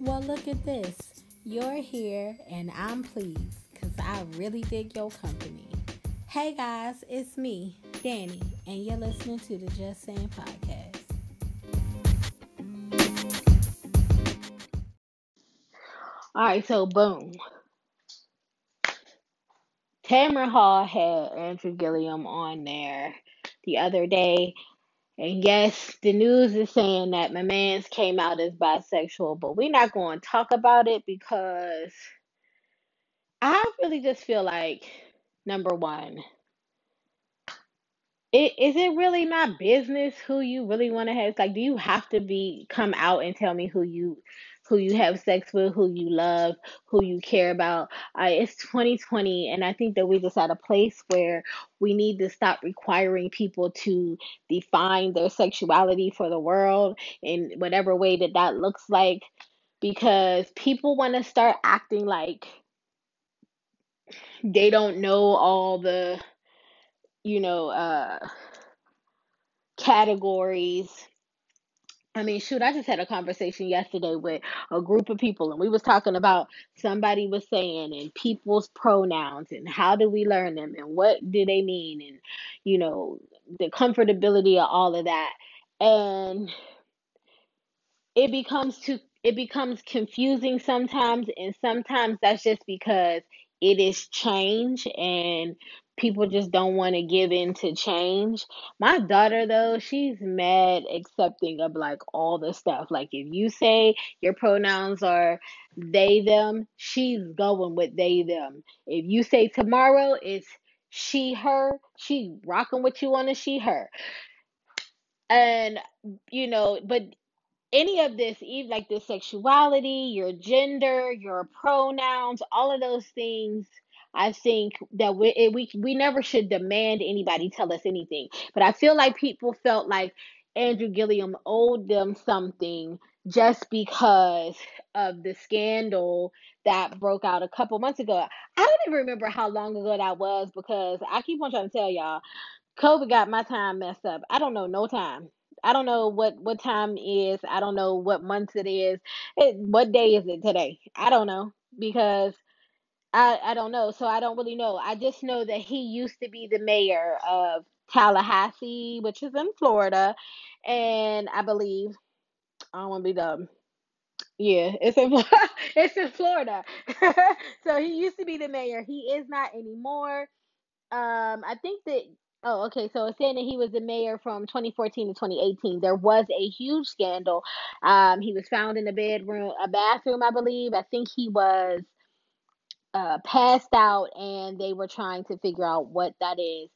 Well, look at this. You're here and I'm pleased because I really dig your company. Hey guys, it's me, Danny, and you're listening to the Just Saying Podcast. All right, so boom. Tamron Hall had Andrew Gillum on there the other day, and yes, the news is saying that my man's came out as bisexual, but we're not going to talk about it because I really just feel like number one, it is it really my business who you really want to have? It's Like, do you have to be come out and tell me who you who you have sex with, who you love, who you care about? It's 2020, and I think that we're just at a place where we need to stop requiring people to define their sexuality for the world in whatever way that that looks like, because people want to start acting like they don't know all the you know uh categories I mean, shoot, I just had a conversation yesterday with a group of people, and we was talking about somebody was saying and people's pronouns and how do we learn them and what do they mean and you know the comfortability of all of that, and it becomes too it becomes confusing sometimes, and sometimes that's just because it is change and people just don't want to give in to change. My daughter though, she's mad accepting of like all the stuff. Like if you say your pronouns are they them, she's going with they them. If you say tomorrow it's she her, she rocking with you on a she her. And you know, but any of this, even like the sexuality, your gender, your pronouns, all of those things, I think that we it, we we never should demand anybody tell us anything. But I feel like people felt like Andrew Gillum owed them something just because of the scandal that broke out a couple months ago. I don't even remember how long ago that was because I keep on trying to tell y'all, COVID got my time messed up. I don't know no time. I don't know what what time is. I don't know what month it is. It, what day is it today? I don't know because I I don't know. So I don't really know. I just know that he used to be the mayor of Tallahassee, which is in Florida, and I believe I don't want to be dumb. Yeah, it's in it's in Florida. so he used to be the mayor. He is not anymore. Um, I think that Oh, okay. So it's saying that he was the mayor from 2014 to 2018. There was a huge scandal. Um, he was found in a bedroom, a bathroom, I believe. I think he was uh, passed out, and they were trying to figure out what that is.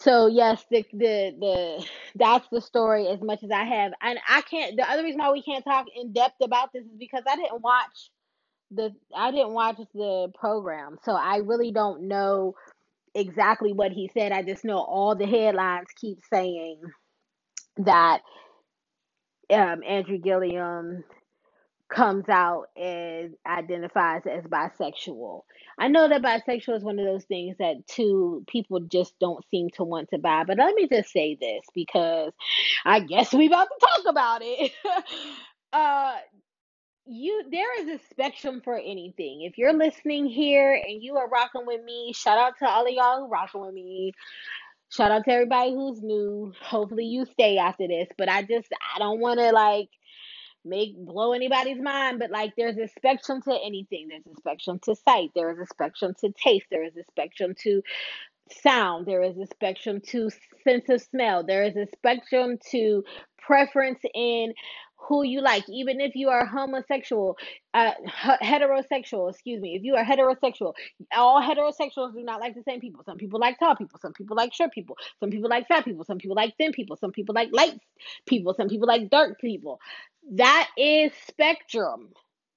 So yes, the the the that's the story. As much as I have, and I can't. The other reason why we can't talk in depth about this is because I didn't watch the I didn't watch the program, so I really don't know exactly what he said. I just know all the headlines keep saying that um, Andrew Gillum comes out and identifies as bisexual. I know that bisexual is one of those things that two people just don't seem to want to buy. But let me just say this because I guess we about to talk about it. uh you there is a spectrum for anything. If you're listening here and you are rocking with me, shout out to all of y'all who rocking with me. Shout out to everybody who's new. Hopefully you stay after this. But I just I don't want to like make blow anybody's mind, but like there's a spectrum to anything. There's a spectrum to sight. There is a spectrum to taste. There is a spectrum to sound. There is a spectrum to sense of smell. There is a spectrum to preference in who you like, even if you are homosexual, uh, heterosexual, excuse me, if you are heterosexual, all heterosexuals do not like the same people. Some people like tall people, some people like short people, some people like fat people, some people like thin people, some people like light people, some people like dark people. That is spectrum.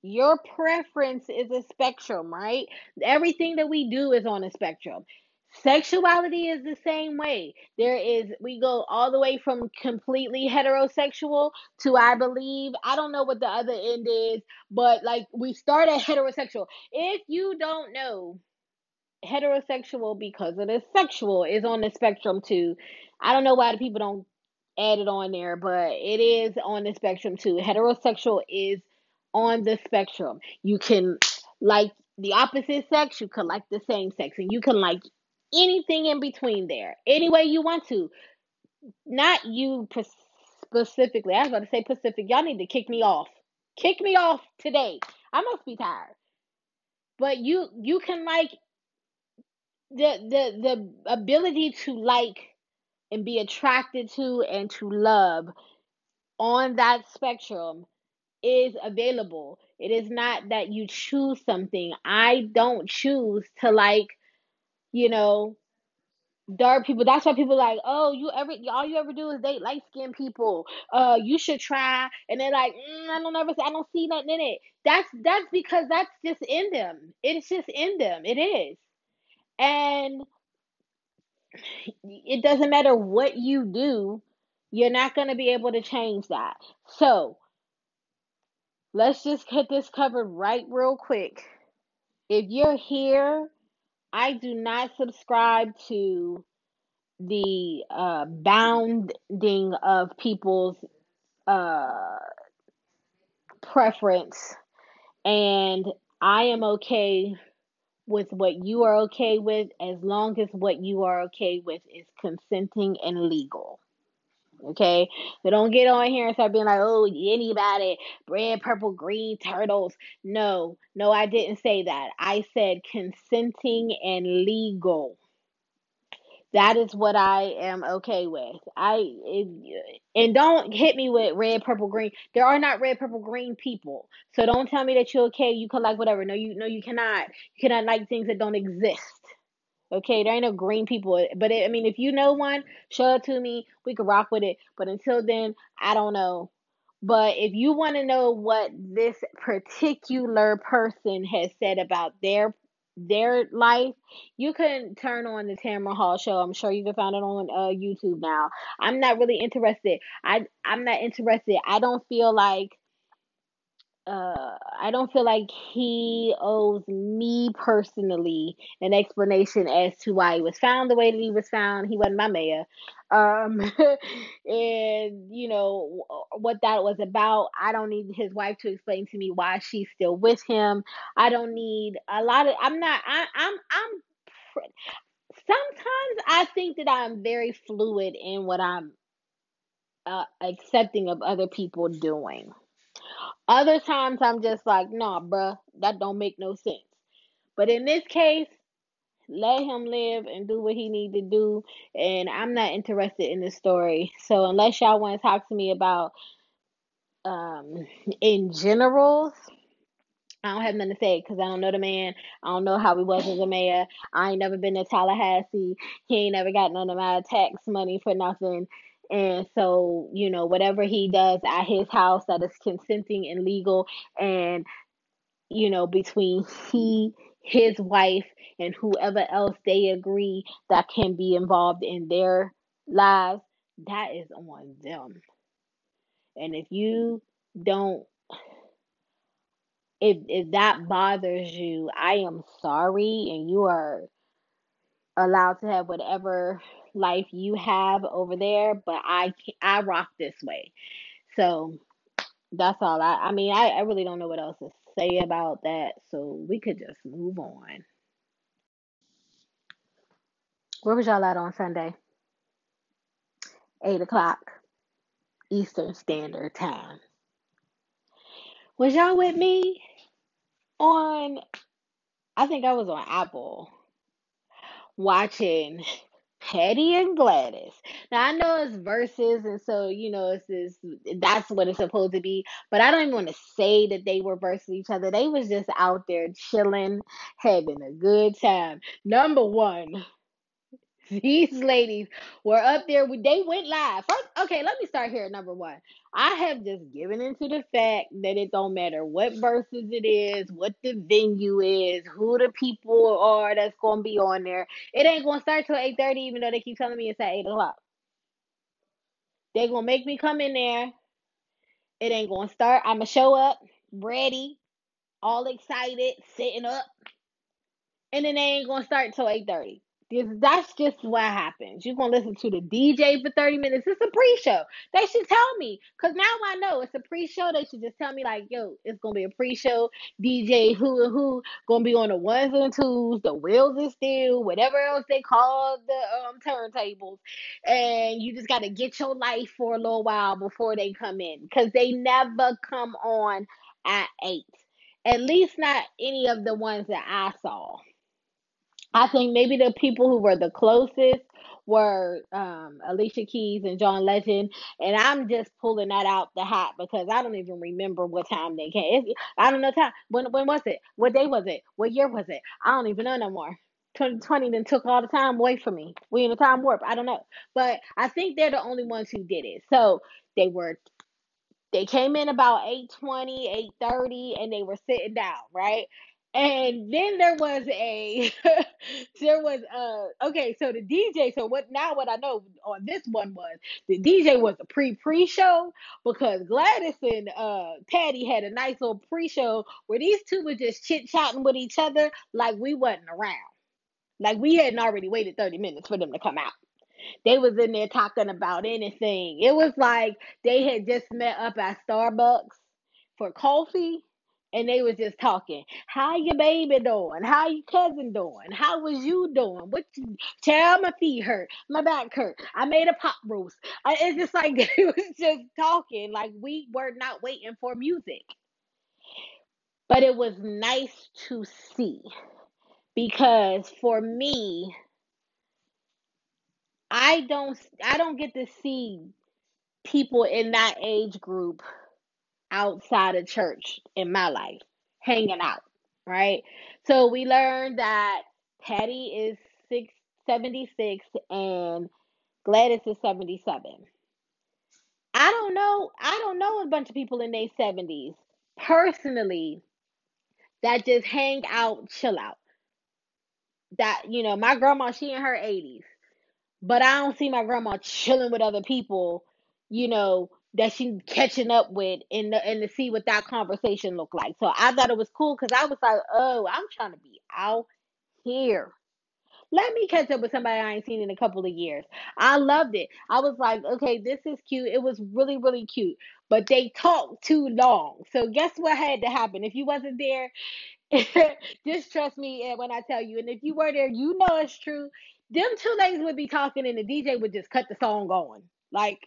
Your preference is a spectrum, right? Everything that we do is on a spectrum. Sexuality is the same way. There is, we go all the way from completely heterosexual to, I believe, I don't know what the other end is, but like we start at heterosexual. If you don't know, heterosexual because of the sexual is on the spectrum too. I don't know why the people don't add it on there, but it is on the spectrum too. Heterosexual is on the spectrum. You can like the opposite sex, you can like the same sex, and you can like anything in between there, any way you want to. Not you specifically. I was about to say Pacific. Y'all need to kick me off. Kick me off today. I must be tired. But you you can like the the the ability to like and be attracted to and to love on that spectrum is available. It is not that you choose something. I don't choose to like, you know, dark people. That's why people like, oh, you ever all you ever do is date light skinned people. Uh, you should try. And they're like, mm, I don't ever, I don't see nothing in it. That's that's because that's just in them. It's just in them. It is, and it doesn't matter what you do. You're not gonna be able to change that. So let's just get this covered right real quick. If you're here, I do not subscribe to the uh, bounding of people's uh, preference, and I am okay with what you are okay with as long as what you are okay with is consenting and legal. Okay, so don't get on here and start being like, oh, anybody, red, purple, green, turtles. No, no, I didn't say that. I said consenting and legal. That is what I am okay with. I it, and don't hit me with red, purple, green. There are not red, purple, green people. So don't tell me that you're okay. You can like whatever. No, you no, you cannot. You cannot like things that don't exist. Okay, there ain't no green people. But it, I mean, if you know one, show it to me. We could rock with it. But until then, I don't know. But if you want to know what this particular person has said about their their life, you can turn on the Tamron Hall show. I'm sure you can find it on uh, YouTube now. I'm not really interested. I I'm not interested. I don't feel like uh I don't feel like he owes me personally an explanation as to why he was found the way that he was found. He wasn't my mayor. Um and you know what that was about. I don't need his wife to explain to me why she's still with him. I don't need a lot of I'm not I I'm I'm sometimes I think that I'm very fluid in what I'm uh, accepting of other people doing. Other times I'm just like, nah, bruh, that don't make no sense. But in this case, let him live and do what he need to do. And I'm not interested in this story. So unless y'all want to talk to me about um in general, I don't have nothing to say because I don't know the man. I don't know how he was as a mayor. I ain't never been to Tallahassee. He ain't never got none of my tax money for nothing. And so, you know, whatever he does at his house that is consenting and legal and, you know, between he, his wife, and whoever else they agree that can be involved in their lives, that is on them. And if you don't if if that bothers you, I am sorry and you are allowed to have whatever life you have over there, but I I rock this way. So that's all. I I mean I, I really don't know what else to say about that. So we could just move on. Where was y'all at on Sunday? Eight o'clock Eastern Standard Time. Was y'all with me on? I think I was on Apple watching Patti and Gladys. Now I know it's Verzuz, and so you know it's this. That's what it's supposed to be. But I don't even want to say that they were versus each other. They was just out there chilling, having a good time. Number one, these ladies were up there. They went live. First, okay, let me start here at number one. I have just given into the fact that it don't matter what Verzuz it is, what the venue is, who the people are that's gonna be on there. It ain't gonna start till eight thirty, even though they keep telling me it's at eight o'clock. They gonna make me come in there. It ain't gonna start. I'ma show up ready, all excited, sitting up, and then they ain't gonna start till eight thirty. This, that's just what happens. You're gonna listen to the DJ for 30 minutes. It's a pre-show. They should tell me. Cause now I know it's a pre-show. They should just tell me like, yo, it's gonna be a pre-show. DJ who and who gonna be on the ones and twos, the wheels and steel, whatever else they call the um turntables. And you just gotta get your life for a little while before they come in. Cause they never come on at eight. At least not any of the ones that I saw. I think maybe the people who were the closest were um, Alicia Keys and John Legend, and I'm just pulling that out the hat because I don't even remember what time they came. It's, I don't know time. When when was it? What day was it? What year was it? I don't even know no more. 2020 then took all the time away from me. We in a time warp. I don't know, but I think they're the only ones who did it. So they were they came in about 820, 830, and they were sitting down, right? And then there was a there was uh okay, so the DJ, so what now what I know on this one was the DJ was a pre pre show because Gladys and uh Patti had a nice little pre show where these two were just chit chatting with each other like we wasn't around. Like we hadn't already waited 30 minutes for them to come out. They was in there talking about anything. It was like they had just met up at Starbucks for coffee and they was just talking. How your baby doing? How your cousin doing? How was you doing? What you my feet hurt, my back hurt. I made a pop roast. I, it's just like they was just talking like we were not waiting for music. But it was nice to see because for me, I don't I don't get to see people in that age group outside of church in my life hanging out, right? So we learned that Patti is six seventy six and Gladys is 77. I don't know, I don't know a bunch of people in their 70s personally that just hang out, chill out. That, you know, my grandma, she in her 80s. But I don't see my grandma chilling with other people, you know, that she catching up with and the, and to see what that conversation looked like. So I thought it was cool because I was like, oh, I'm trying to be out here. Let me catch up with somebody I ain't seen in a couple of years. I loved it. I was like, okay, this is cute. It was really, really cute. But they talked too long. So guess what had to happen? If you wasn't there, just trust me when I tell you. And if you were there, you know it's true. Them two ladies would be talking and the DJ would just cut the song going. Like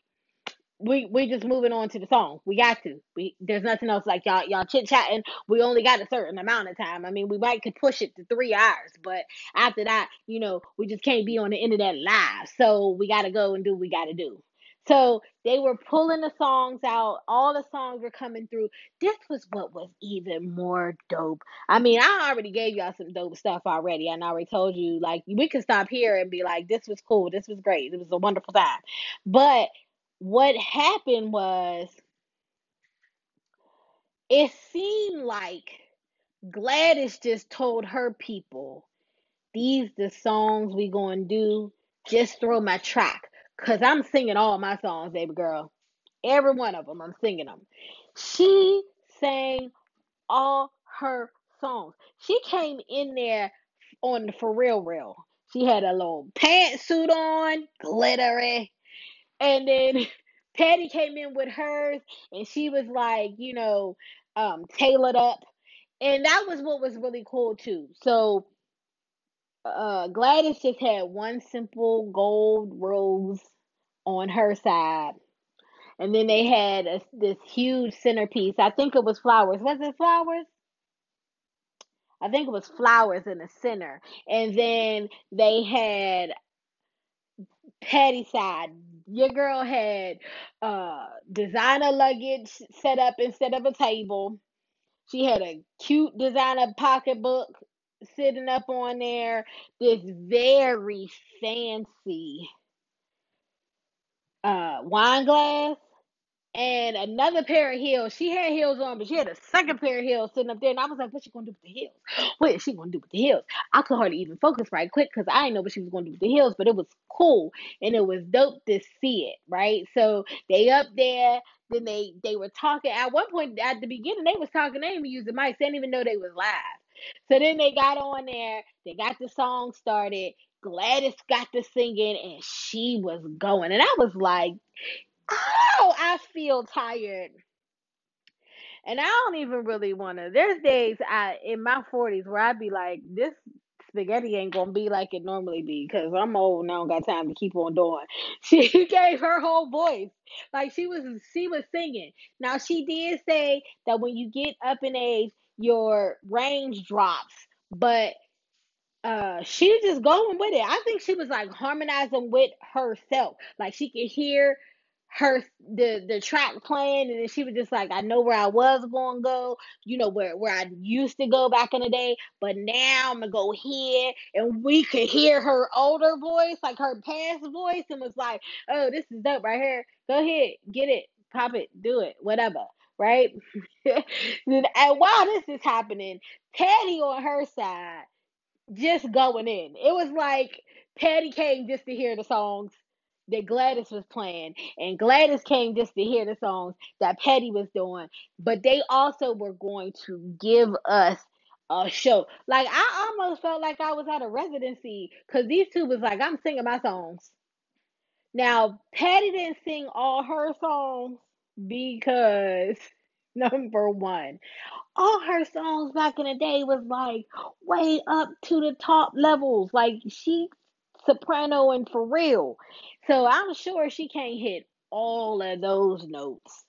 we we just moving on to the song. We got to. We there's nothing else like y'all y'all chit chatting. We only got a certain amount of time. I mean, we might could push it to three hours, but after that, you know, we just can't be on the internet live. So we got to go and do we got to do. So they were pulling the songs out. All the songs were coming through. This was what was even more dope. I mean, I already gave y'all some dope stuff already, I already told you like we could stop here and be like, this was cool, this was great, it was a wonderful time. But what happened was it seemed like Gladys just told her people, these the songs we gonna do. Just throw my track. Cause I'm singing all my songs, baby girl. Every one of them, I'm singing them. She sang all her songs. She came in there on the for real real. She had a little pantsuit on, glittery. And then Patti came in with hers and she was like, you know, um, tailored up. And that was what was really cool too. So uh Gladys just had one simple gold rose on her side. And then they had a, this huge centerpiece. I think it was flowers. Was it flowers? I think it was flowers in the center. And then they had Patti side. Your girl had uh designer luggage set up instead of a table. She had a cute designer pocketbook sitting up on there. This very fancy uh wine glass and another pair of heels. She had heels on, but she had a second pair of heels sitting up there. And I was like, what's she gonna do with the heels? What is she gonna do with the heels? I could hardly even focus right quick because I didn't know what she was gonna do with the heels, but it was cool and it was dope to see it, right? So they up there, then they they were talking at one point at the beginning, they was talking, they didn't even use the mics, they didn't even know they was live. So then they got on there, they got the song started, Gladys got to singing and she was going. And I was like, oh, I feel tired. And I don't even really want to. There's days I in my 40s where I'd be like, this spaghetti ain't gonna be like it normally be because I'm old and I don't got time to keep on doing. She gave her whole voice, like she was she was singing. Now she did say that when you get up in age, your range drops, but uh she just going with it. I think she was like harmonizing with herself. Like she could hear her the the track playing and then she was just like I know where I was going to go, you know where where I used to go back in the day, but now I'm going to go here and we could hear her older voice, like her past voice and was like, "Oh, this is dope right here. Go ahead, get it, pop it, do it, whatever." Right? and while this is happening, Teddy on her side just going in. It was like Patti came just to hear the songs that Gladys was playing, and Gladys came just to hear the songs that Patti was doing. But they also were going to give us a show. Like I almost felt like I was at a residency because these two was like, I'm singing my songs. Now Patti didn't sing all her songs because number one, all her songs back in the day was like way up to the top levels. Like she soprano and for real. So I'm sure she can't hit all of those notes.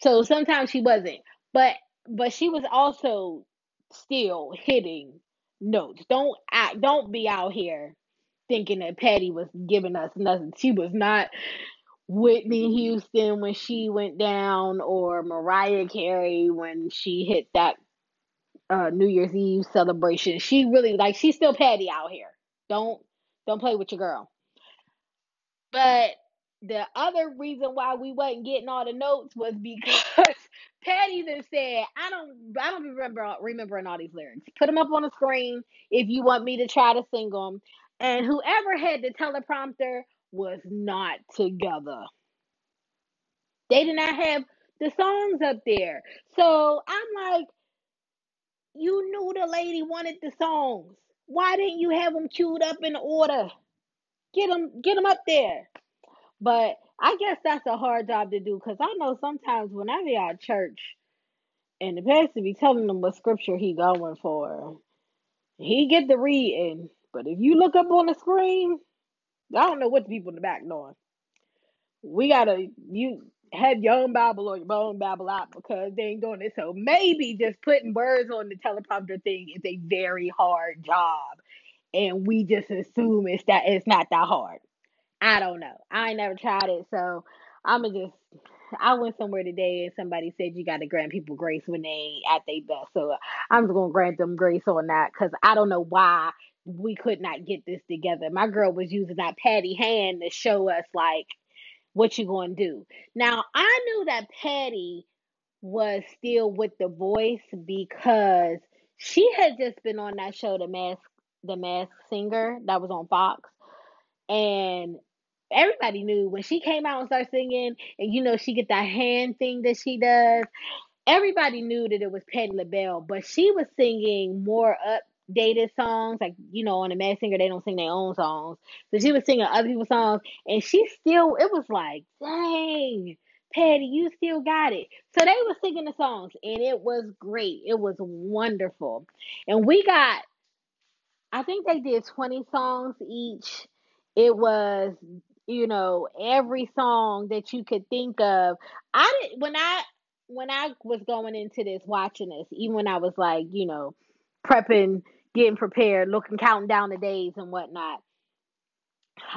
So sometimes she wasn't. But but she was also still hitting notes. Don't act don't be out here thinking that Patti was giving us nothing. She was not Whitney Houston when she went down or Mariah Carey when she hit that uh, New Year's Eve celebration. She really like she's still Patti out here. Don't don't play with your girl. But the other reason why we wasn't getting all the notes was because Patti then said, "I don't, I don't remember remembering all these lyrics. Put them up on the screen if you want me to try to sing them." And whoever had the teleprompter was not together. They did not have the songs up there. So I'm like, you knew the lady wanted the songs. Why didn't you have them queued up in order? Get them, get them up there. But I guess that's a hard job to do because I know sometimes when I be at church and the pastor be telling them what scripture he going for, he get the reading. But if you look up on the screen, I don't know what the people in the back doing. We gotta you have your own Bible or your own Bible out because they ain't doing it. So maybe just putting words on the teleprompter thing is a very hard job, and we just assume it's that it's not that hard. I don't know. I ain't never tried it, so I'ma just. I went somewhere today and somebody said you got to grant people grace when they ain't at their best. So I'm just gonna grant them grace on that because I don't know why we could not get this together. My girl was using that Patti hand to show us like what you gonna do. Now I knew that Patti was still with the voice because she had just been on that show, The Mask, The Mask Singer, that was on Fox, and everybody knew when she came out and started singing, and you know she get that hand thing that she does. Everybody knew that it was Patti LaBelle, but she was singing more updated songs, like you know, on the Masked Singer they don't sing their own songs, so she was singing other people's songs, and she still it was like, dang. Patti, you still got it. So they were singing the songs, and it was great. It was wonderful. And we got, I think they did 20 songs each. It was you know, every song that you could think of. I did when I when I was going into this, watching this, even when I was like, you know, prepping, getting prepared, looking, counting down the days and whatnot,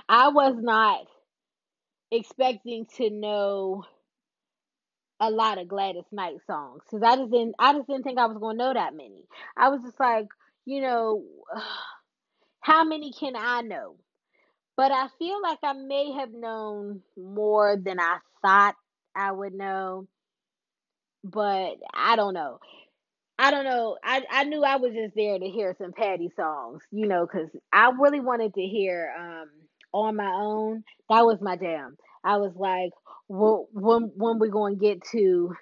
I was not expecting to know a lot of Gladys Knight songs because I just didn't I just didn't think I was going to know that many. I was just like, you know, how many can I know? But I feel like I may have known more than I thought I would know. But I don't know. I don't know. I, I knew I was just there to hear some Patti songs, you know, because I really wanted to hear um, On My Own. That was my jam. I was like, well, when, when we to get to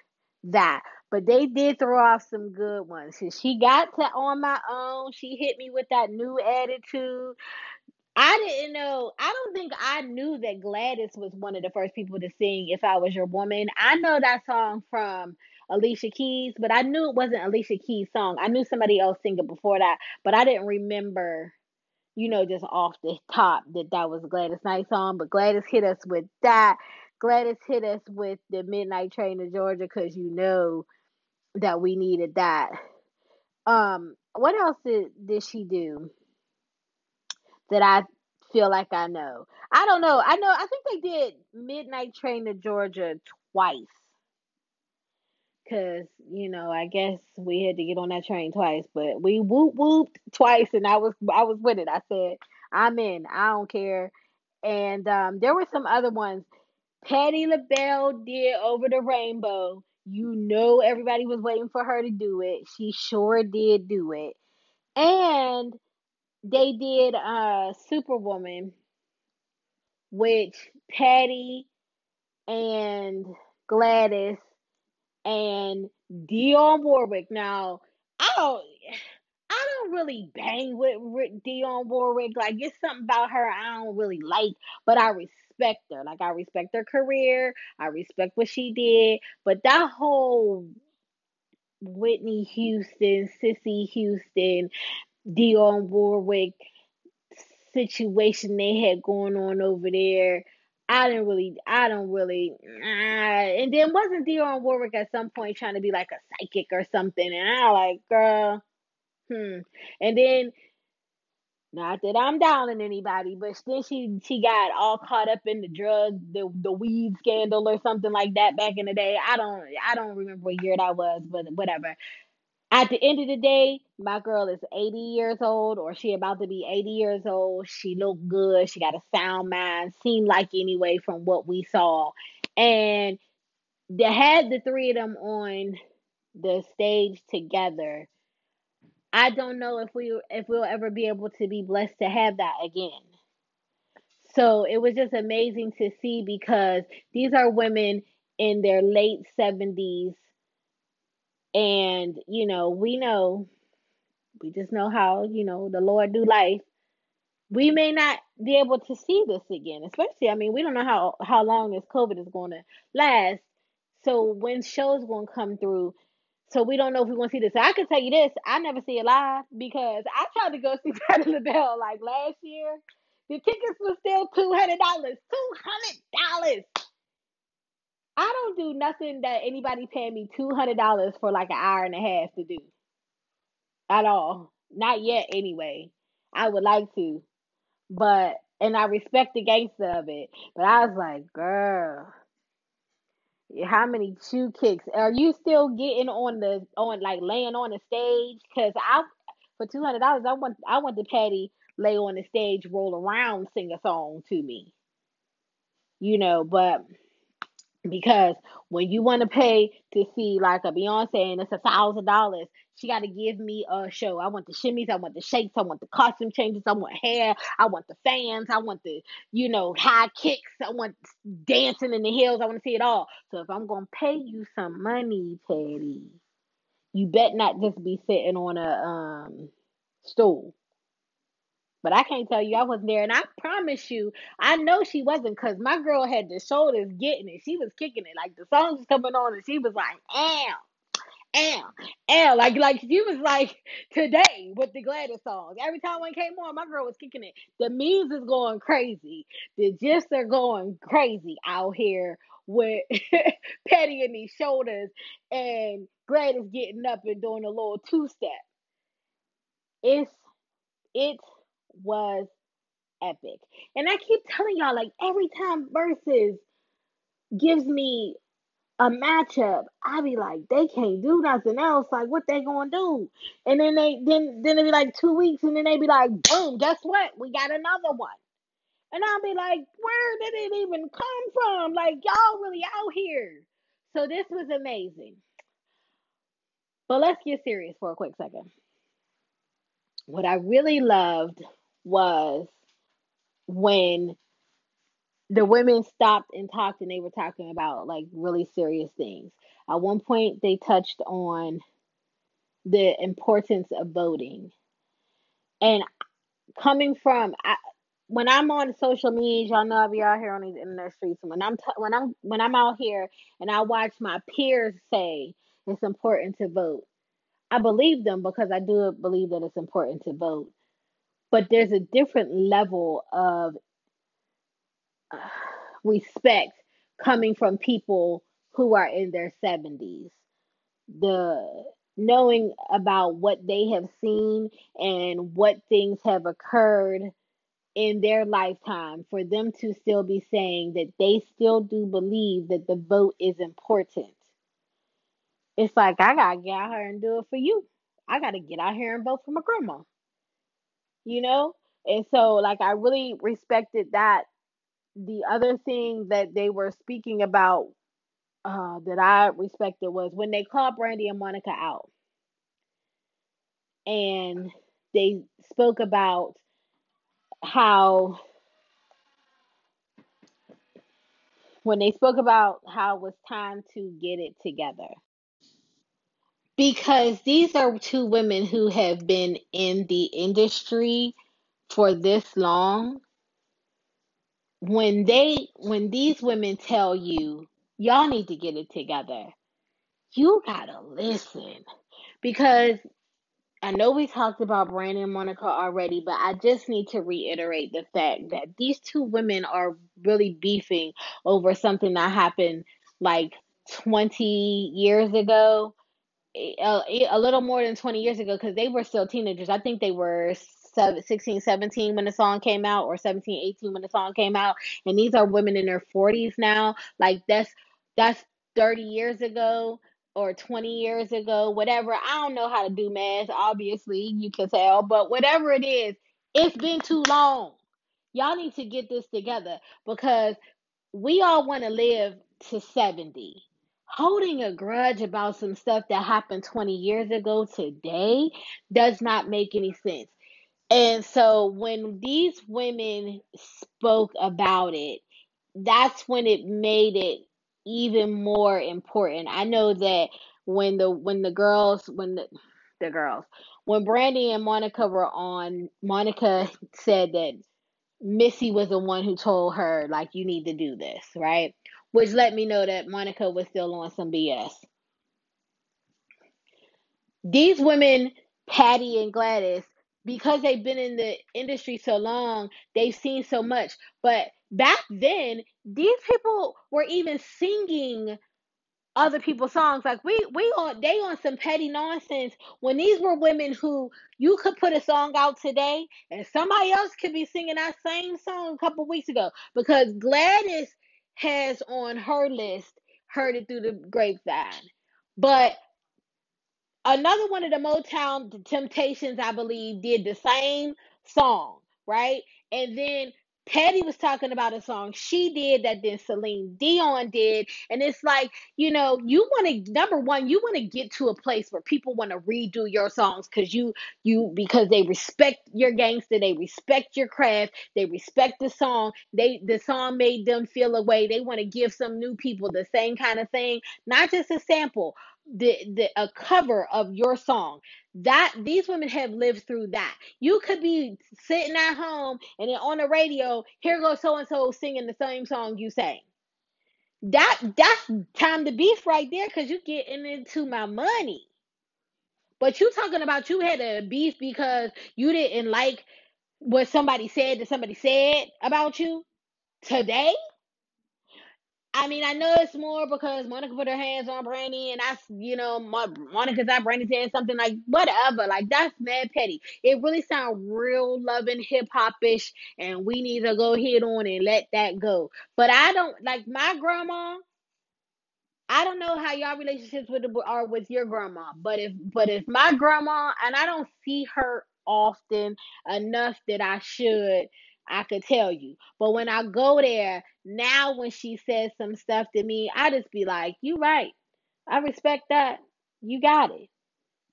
that? But they did throw off some good ones. She got to On My Own. She hit me with that new attitude I didn't know. I don't think I knew that Gladys was one of the first people to sing "If I Was Your Woman." I know that song from Alicia Keys, but I knew it wasn't Alicia Keys' song. I knew somebody else sing it before that, but I didn't remember, you know, just off the top that that was Gladys Knight's song. But Gladys hit us with that. Gladys hit us with the Midnight Train to Georgia because you know that we needed that. Um, what else did did she do? that I feel like I know. I don't know. I know. I think they did Midnight Train to Georgia twice. Cause you know, I guess we had to get on that train twice, but we whoop whooped twice, and I was I was with it. I said I'm in. I don't care. And um, there were some other ones. Patti LaBelle did Over the Rainbow. You know, everybody was waiting for her to do it. She sure did do it. And they did uh Superwoman, which Patti and Gladys and Dionne Warwick. Now, I don't I don't really bang with Dionne Warwick. Like it's something about her I don't really like, but I respect her. Like I respect her career. I respect what she did. But that whole Whitney Houston, Cissy Houston, Dionne Warwick situation they had going on over there. I didn't really, I don't really, uh, and then wasn't Dionne Warwick at some point trying to be like a psychic or something? And I like, girl, hmm. And then, not that I'm downing anybody, but then she she got all caught up in the drug, the the weed scandal or something like that back in the day. I don't, I don't remember what year that was, but whatever at the end of the day, my girl is 80 years old or she about to be 80 years old. She look good. She got a sound mind. Seemed like anyway from what we saw. And they had the three of them on the stage together. I don't know if we if we'll ever be able to be blessed to have that again. So it was just amazing to see because these are women in their late 70s and, you know, we know, we just know how, you know, the Lord do life. We may not be able to see this again, especially, I mean, we don't know how, how long this COVID is going to last. So when shows going to come through, so we don't know if we're to see this. So I can tell you this, I never see it live because I tried to go see Patti LaBelle like last year. The tickets were still $200. $200. I don't do nothing that anybody paying me two hundred dollars for like an hour and a half to do. At all. Not yet anyway. I would like to. But and I respect the gangster of it. But I was like, girl, how many shoe kicks are you still getting on the on like laying on the stage? Cause I for two hundred dollars I want I want the patty lay on the stage, roll around, sing a song to me. You know, but because when you want to pay to see like a Beyonce and it's a thousand dollars, she got to give me a show. I want the shimmies, I want the shakes, I want the costume changes, I want hair, I want the fans, I want the you know high kicks, I want dancing in the hills. I want to see it all. So if I'm gonna pay you some money, Patti, you bet not just be sitting on a um stool. But I can't tell you I wasn't there. And I promise you, I know she wasn't because my girl had the shoulders getting it. She was kicking it. Like the song was coming on and she was like, ow, ow, ow. Like, like she was like today with the Gladys songs. Every time one came on, my girl was kicking it. The memes is going crazy. The gifs are going crazy out here with Patti in these shoulders and Gladys getting up and doing a little two step. It's it's was epic. And I keep telling y'all, like every time Verzuz gives me a matchup, I be like, they can't do nothing else. Like, what they gonna do? And then they then then it be like two weeks, and then they be like, boom, guess what? We got another one. And I'll be like, where did it even come from? Like, y'all really out here. So this was amazing. But let's get serious for a quick second. What I really loved was when the women stopped and talked and they were talking about like really serious things. At one point, they touched on the importance of voting. And coming from I, when I'm on social media, y'all know I be out here on these internet streets. And when I'm t- when I'm when I'm out here and I watch my peers say it's important to vote, I believe them because I do believe that it's important to vote. But there's a different level of uh, respect coming from people who are in their 70s. The knowing about what they have seen and what things have occurred in their lifetime for them to still be saying that they still do believe that the vote is important. It's like I gotta get out here and do it for you. I gotta get out here and vote for my grandma, you know? And so like I really respected that. The other thing that they were speaking about uh, that I respected was when they called Brandy and Monica out and they spoke about how when they spoke about how it was time to get it together because these are two women who have been in the industry for this long. When they when these women tell you y'all need to get it together you gotta listen. Because I know we talked about Brandy and Monica already, but I just need to reiterate the fact that these two women are really beefing over something that happened like 20 years ago a, a little more than 20 years ago because they were still teenagers. I think they were 16, 17 when the song came out, or 17, 18 when the song came out. And these are women in their 40s now. Like that's that's 30 years ago or 20 years ago, whatever. I don't know how to do math. Obviously, you can tell, but whatever it is, it's been too long. Y'all need to get this together because we all want to live to 70 holding a grudge about some stuff that happened 20 years ago today does not make any sense. And so when these women spoke about it, that's when it made it even more important. I know that when the when the girls when the the girls when Brandy and Monica were on, Monica said that Missy was the one who told her, like, you need to do this, right? Which let me know that Monica was still on some BS. These women, Patti and Gladys, because they've been in the industry so long, they've seen so much. But back then, these people were even singing other people's songs. Like we we on they on some petty nonsense when these were women who you could put a song out today and somebody else could be singing that same song a couple weeks ago because Gladys has on her list heard it through the grapevine. But another one of the Motown the Temptations, I believe, did the same song, right? And then Patti was talking about a song she did that then Celine Dion did. And it's like, you know, you want to number one, you want to get to a place where people want to redo your songs because you you because they respect your gangster, they respect your craft, they respect the song. They the song made them feel a way. They want to give some new people the same kind of thing, not just a sample the, the a cover of your song. That these women have lived through that. You could be sitting at home and then on the radio here goes so and so singing the same song you sang. That that's time to beef right there because you're getting into my money. But you talking about you had a beef because you didn't like what somebody said that somebody said about you today I mean, I know it's more because Monica put her hands on Brandy, and I, you know, Monica's thought Brandy said something like whatever. Like that's mad petty. It really sounds real loving hip hop ish, and we need to go ahead on and let that go. But I don't like my grandma. I don't know how y'all relationships with the, are with your grandma, but if but if my grandma and I don't see her often enough that I should I could tell you. But when I go there, now when she says some stuff to me, I just be like, You right. I respect that. You got it.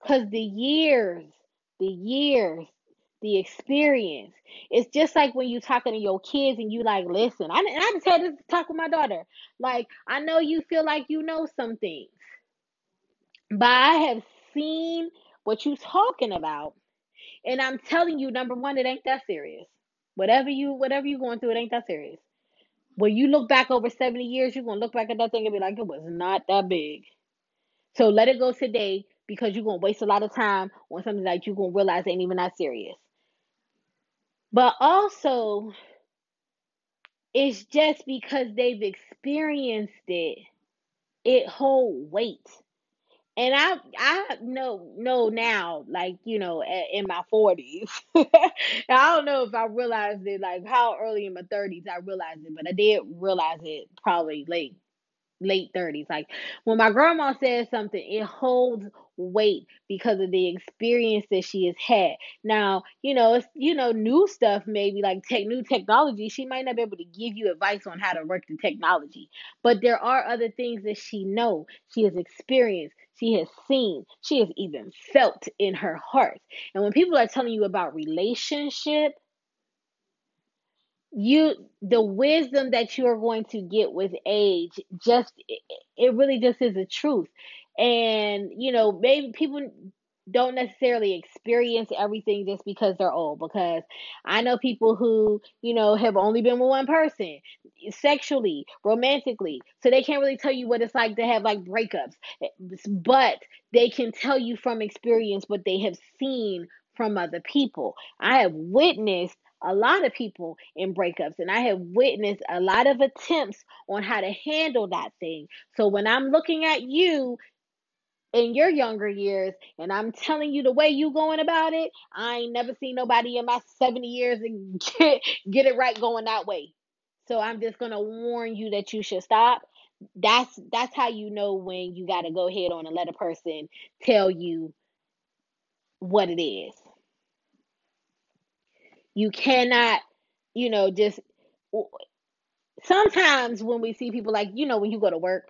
Cause the years, the years, the experience. It's just like when you talking to your kids and you like, listen, I, I just had to talk with my daughter. Like, I know you feel like you know some things, but I have seen what you talking about. And I'm telling you, number one, it ain't that serious. Whatever you whatever you going through, it ain't that serious. When you look back over 70 years, you're gonna look back at that thing and be like, it was not that big. So let it go today because you're gonna waste a lot of time on something that you're gonna realize ain't even that serious. But also, it's just because they've experienced it, it hold weight. And I I know know now, like you know, in my forties. I don't know if I realized it like how early in my thirties I realized it, but I did realize it probably late late 30s. Like when my grandma says something, it holds weight because of the experience that she has had. Now, you know, it's you know, new stuff maybe like tech new technology, she might not be able to give you advice on how to work the technology. But there are other things that she know, she has experienced, she has seen, she has even felt in her heart. And when people are telling you about relationship, you the wisdom that you are going to get with age just it, really just is a truth and you know maybe people don't necessarily experience everything just because they're old because i know people who you know have only been with one person sexually romantically so they can't really tell you what it's like to have like breakups but they can tell you from experience what they have seen from other people i have witnessed a lot of people in breakups and I have witnessed a lot of attempts on how to handle that thing. So when I'm looking at you in your younger years and I'm telling you the way you going about it, I ain't never seen nobody in my 70 years and get, get it right going that way. So I'm just to warn you that you should stop. That's that's how you know when you got to go ahead on and let a person tell you what it is. You cannot, you know, just sometimes when we see people like, you know, when you go to work,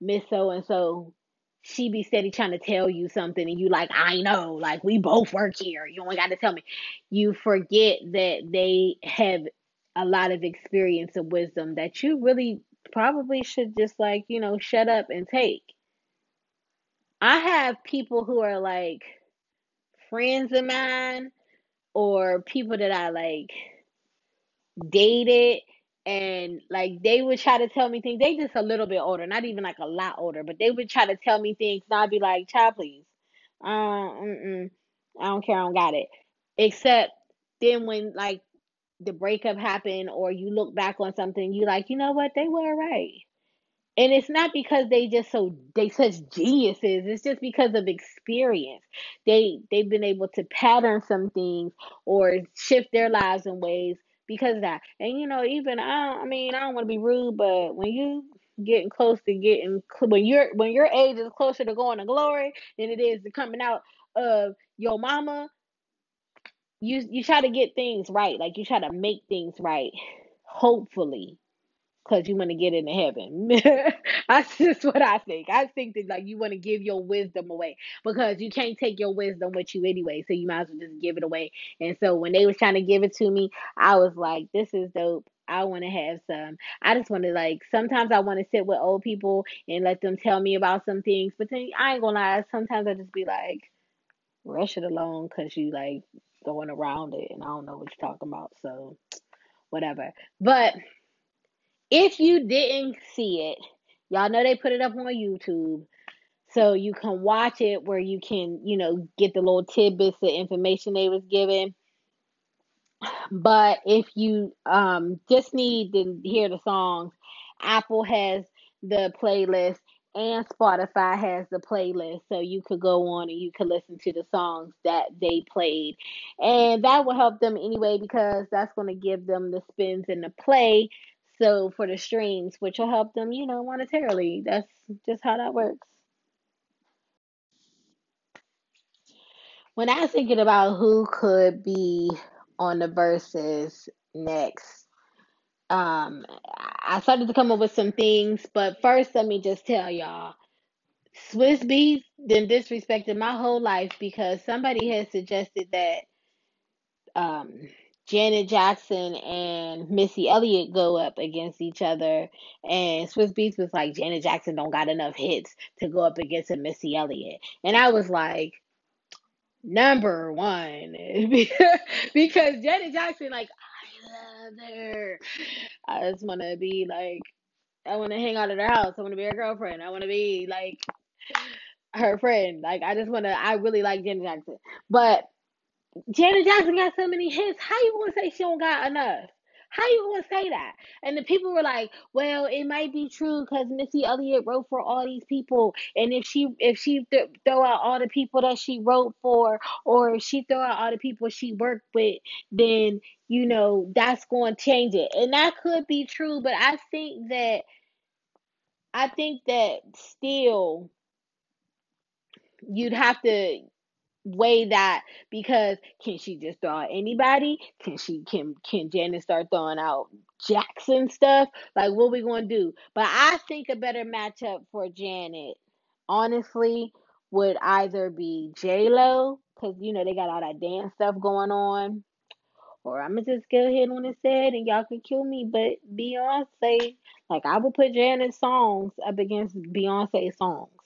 Miss So and so, she be steady trying to tell you something, and you like, I know, like we both work here. You only got to tell me. You forget that they have a lot of experience and wisdom that you really probably should just like, you know, shut up and take. I have people who are like friends of mine or people that I like dated and like they would try to tell me things. They just a little bit older, not even like a lot older, but they would try to tell me things, and I'd be like, "Child, please, uh, mm-mm, I don't care, I don't got it." Except then when like the breakup happened, or you look back on something, you like, you know what, they were right. And it's not because they just so they such geniuses. It's just because of experience. They they've been able to pattern some things or shift their lives in ways because that. And you know, even I, I mean, I don't want to be rude, but when you getting close to getting when you're when your age is closer to going to glory than it is to coming out of your mama, you you try to get things right. Like you try to make things right. Hopefully because you want to get into heaven. That's just what I think. I think that like you want to give your wisdom away because you can't take your wisdom with you anyway. So you might as well just give it away. And so when they was trying to give it to me, I was like, this is dope. I want to have some. I just want to like. Sometimes I want to sit with old people and let them tell me about some things. But then I ain't gonna lie. Sometimes I just be like, rush it along because you like going around it, and I don't know what you're talking about. So whatever. But if you didn't see it, y'all know they put it up on YouTube. So you can watch it where you can, you know, get the little tidbits of information they was given. But if you um just need to hear the songs, Apple has the playlist and Spotify has the playlist. So you could go on and you could listen to the songs that they played. And that will help them anyway because that's going to give them the spins and the play so for the streams, which will help them, you know, monetarily. That's just how that works. When I was thinking about who could be on the Verzuz next, um, I started to come up with some things, but first let me just tell y'all. Swizz Beatz been disrespected my whole life because somebody has suggested that um Janet Jackson and Missy Elliott go up against each other, and Swizz Beatz was like, Janet Jackson don't got enough hits to go up against a Missy Elliott, and I was like, number one because Janet Jackson, like I love her. I just want to be like, I want to hang out at her house. I want to be her girlfriend. I want to be like her friend. Like I just want to. I really like Janet Jackson, but Janet Jackson got so many hits. How you gonna say she don't got enough? How you gonna say that? And the people were like, "Well, it might be true because Missy Elliott wrote for all these people, and if she if she th- throw out all the people that she wrote for, or if she throw out all the people she worked with, then you know that's going to change it." And that could be true, but I think that I think that still you'd have to weigh that because can she just throw out anybody? Can she can can Janet start throwing out Jackson stuff? Like what we gonna do? But I think a better matchup for Janet, honestly, would either be J Lo, because you know they got all that dance stuff going on. Or I'm gonna just go ahead on it and y'all can kill me, but Beyonce, like I would put Janet's songs up against Beyonce songs.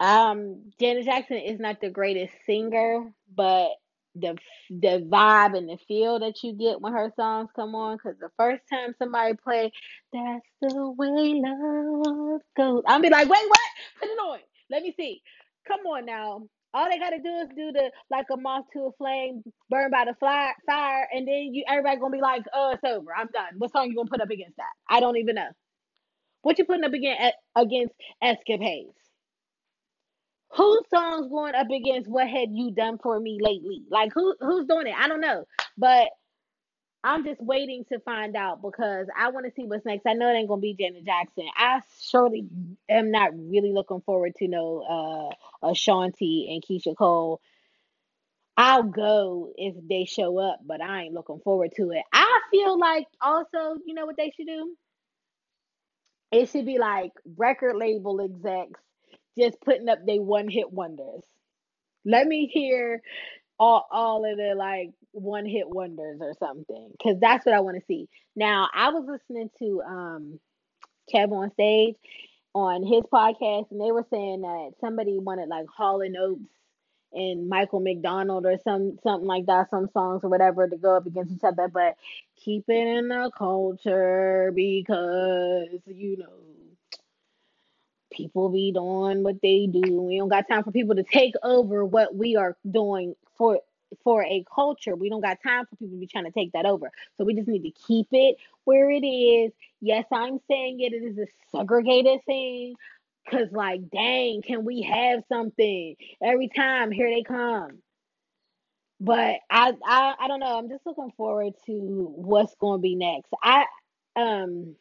Um, Janet Jackson is not the greatest singer, but the the vibe and the feel that you get when her songs come on, because the first time somebody play "That's the Way Love Goes," I'll be like, "Wait, what? Put it on. Let me see. Come on now." All they gotta do is do the like a moth to a flame, burned by the fly, fire, and then you everybody gonna be like, "Oh, it's over. I'm done." What song you gonna put up against that? I don't even know. What you putting up against against escapades? Whose song's going up against what had you done for me lately? Like who who's doing it? I don't know. But I'm just waiting to find out because I want to see what's next. I know it ain't gonna be Janet Jackson. I surely am not really looking forward to no uh Ashanti and Keyshia Cole. I'll go if they show up, but I ain't looking forward to it. I feel like also, you know what they should do? It should be like record label execs just putting up their one hit wonders. Let me hear all all of the like one hit wonders or something because that's what I want to see. Now I was listening to um KevOnStage on his podcast and they were saying that somebody wanted like Hall and Oates and Michael McDonald or some something like that, some songs or whatever to go up against each other, but keep it in the culture because you know people be doing what they do. We don't got time for people to take over what we are doing for for a culture. We don't got time for people to be trying to take that over. So we just need to keep it where it is. Yes, I'm saying it, it is a segregated thing. Cause like, dang, can we have something every time? Here they come. But I, I, I don't know. I'm just looking forward to what's going to be next. I, um,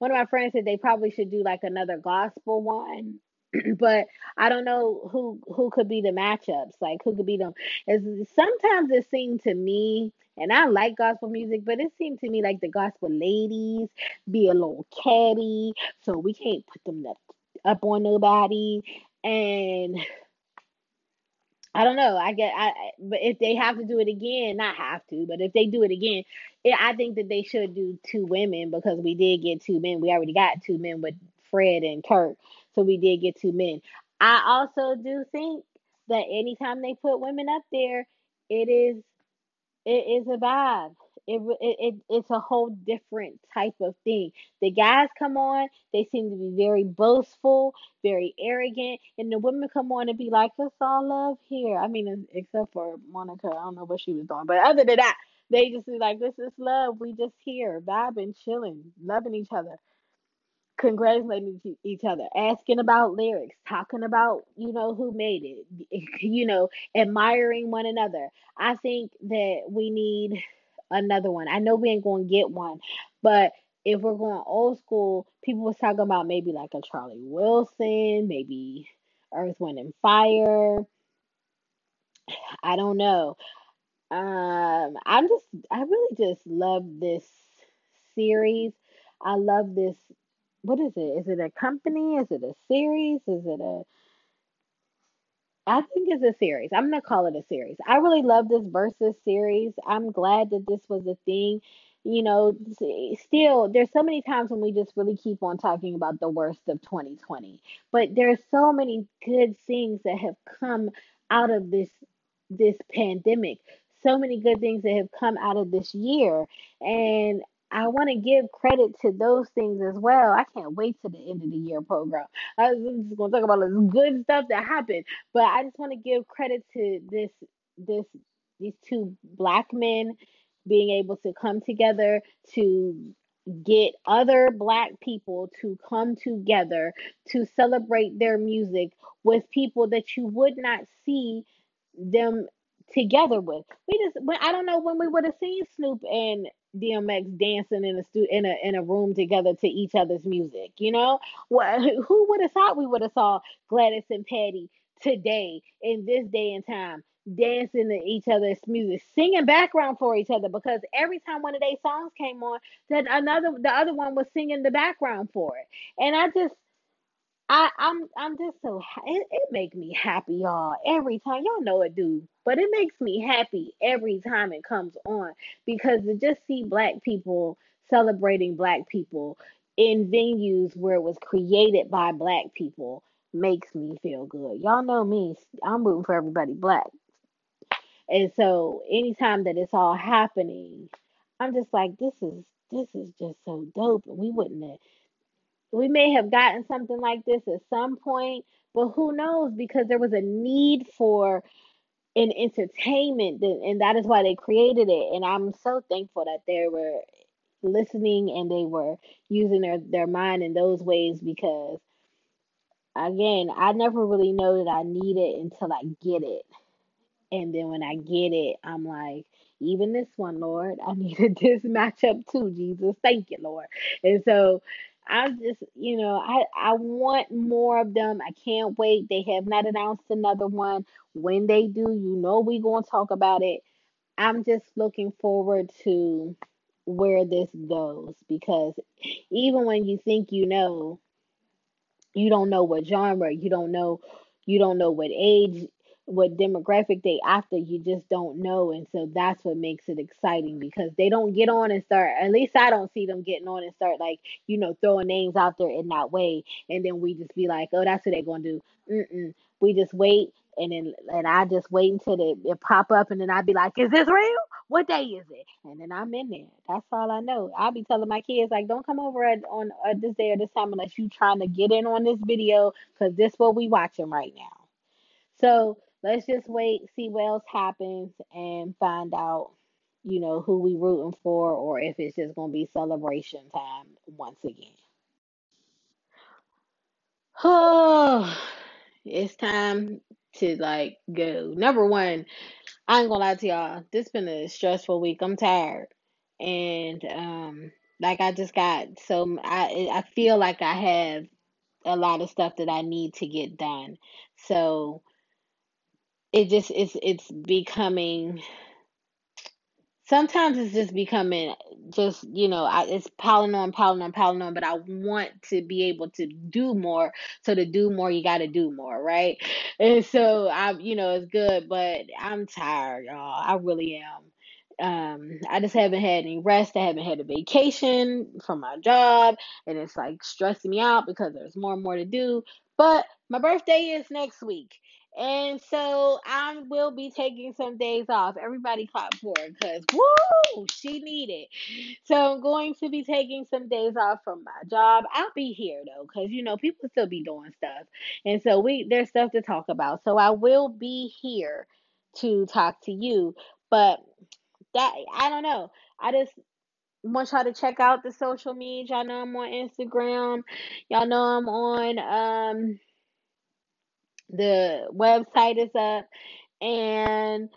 one of my friends said they probably should do like another gospel one but I don't know who who could be the matchups. Like who could be them? As sometimes it seemed to me, and I like gospel music, but it seemed to me like the gospel ladies be a little catty, so we can't put them up, up on nobody. And I don't know. I get. I but if they have to do it again, not have to, but if they do it again, it, I think that they should do two women because we did get two men. We already got two men with Fred and Kirk, so we did get two men. I also do think that anytime they put women up there, it is it is a vibe. It, it, it it's a whole different type of thing. The guys come on, they seem to be very boastful, very arrogant, and the women come on and be like, "It's all love here." I mean, except for Monica, I don't know what she was doing, but other than that, they just be like, "This is love. We just here, vibing, chilling, loving each other." congratulating each other, asking about lyrics, talking about, you know, who made it, you know, admiring one another. I think that we need another one. I know we ain't to get one, but if we're going old school, people was talking about maybe like a Charlie Wilson, maybe Earth, Wind, and Fire. I don't know. Um, I'm just, I really just love this series. I love this what is it? Is it a company? Is it a series? Is it a I think it's a series. I'm gonna call it a series. I really love this Verzuz series. I'm glad that this was a thing. You know, still there's so many times when we just really keep on talking about the worst of 2020. But there's so many good things that have come out of this this pandemic. So many good things that have come out of this year. And I want to give credit to those things as well. I can't wait to the end of the year program. I was just gonna talk about this good stuff that happened, but I just want to give credit to this this these two black men being able to come together to get other black people to come together to celebrate their music with people that you would not see them together with. We just I don't know when we would have seen Snoop and DMX dancing in a stu- in a in a room together to each other's music. You know, what who would have thought we would have saw Gladys and Patti today in this day and time dancing to each other's music, singing background for each other because every time one of their songs came on, then another the other one was singing the background for it. And I just I, I'm I'm just so it, it make me happy, y'all. Every time, y'all know it do, but it makes me happy every time it comes on because to just see black people celebrating black people in venues where it was created by black people makes me feel good. Y'all know me, I'm rooting for everybody black, and so anytime that it's all happening, I'm just like, this is this is just so dope, and we wouldn't have we may have gotten something like this at some point, but who knows? Because there was a need for an entertainment, and that is why they created it. And I'm so thankful that they were listening and they were using their, their mind in those ways because, again, I never really know that I need it until I get it. And then when I get it, I'm like, even this one, Lord, I needed this matchup too, Jesus. Thank you, Lord. And so I'm just, you know, I I want more of them. I can't wait. They have not announced another one. When they do, you know we're gonna talk about it. I'm just looking forward to where this goes because even when you think you know, you don't know what genre, you don't know you don't know what age, what demographic they after, you just don't know. And so that's what makes it exciting because they don't get on and start at least I don't see them getting on and start like, you know, throwing names out there in that way. And then we just be like, oh, that's what they're gonna do. Mm-mm. We just wait and then and I just wait until it, pop up and then I'd be like, Is this real? What day is it? And then I'm in there. That's all I know. I'll be telling my kids like, don't come over at on uh, this day or this time unless you trying to get in on this video because this what we watching right now. So let's just wait, see what else happens, and find out, you know, who we rooting for, or if it's just gonna be celebration time once again. Oh, it's time to like go. Number one, I ain't gonna lie to y'all. This been a stressful week. I'm tired, and um, like I just got so I I feel like I have a lot of stuff that I need to get done. So it just it's it's becoming sometimes it's just becoming just you know I, it's piling on piling on piling on but i want to be able to do more. So to do more you got to do more right? And so i you know it's good but i'm tired y'all. I really am. Um i just haven't had any rest. I haven't had a vacation from my job and it's like stressing me out because there's more and more to do. But my birthday is next week and so I will be taking some days off. Everybody clap for her because woo, she needed. So I'm going to be taking some days off from my job. I'll be here though, because you know people still be doing stuff, and so we there's stuff to talk about. So I will be here to talk to you, but that I don't know. I just want y'all to check out the social media. Y'all know I'm on Instagram. Y'all know I'm on um the website is up and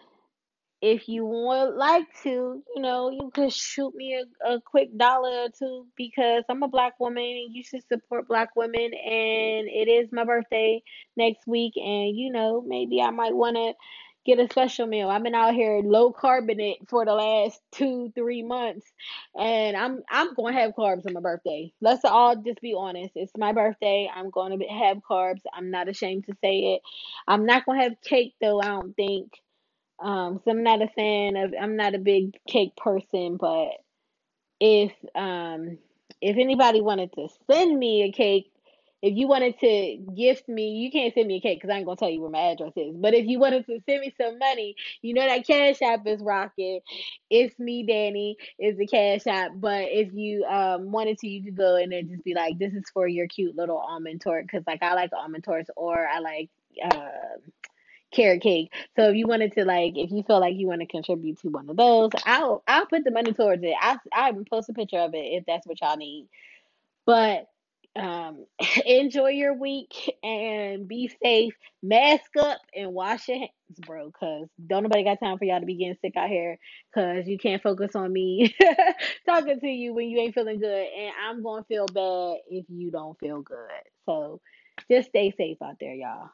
if you would like to, you know, you could shoot me a, a quick dollar or two because I'm a black woman and you should support black women. And it is my birthday next week. And, you know, maybe I might want to get a special meal. I've been out here low carbonate for the last two, three months. And I'm I'm to have carbs on my birthday. Let's all just be honest. It's my birthday. I'm to have carbs. I'm not ashamed to say it. I'm not to have cake, though, I don't think um, so I'm not a fan of, I'm not a big cake person, but if um if anybody wanted to send me a cake, if you wanted to gift me, you can't send me a cake because I ain't gonna tell you where my address is. But if you wanted to send me some money, you know that Cash App is rocking. It's me, Danny, is the Cash App. But if you um wanted to, you could go in and just be like, "This is for your cute little almond torte," because like I like almond tortes, or I like uh, carrot cake. So if you wanted to like, if you feel like you want to contribute to one of those, I'll I'll put the money towards it. I I even post a picture of it if that's what y'all need. But um, enjoy your week and be safe. Mask up and wash your hands, bro. Cause don't nobody got time for y'all to be getting sick out here. Cause you can't focus on me talking to you when you ain't feeling good, and I'm gonna feel bad if you don't feel good. So just stay safe out there, y'all.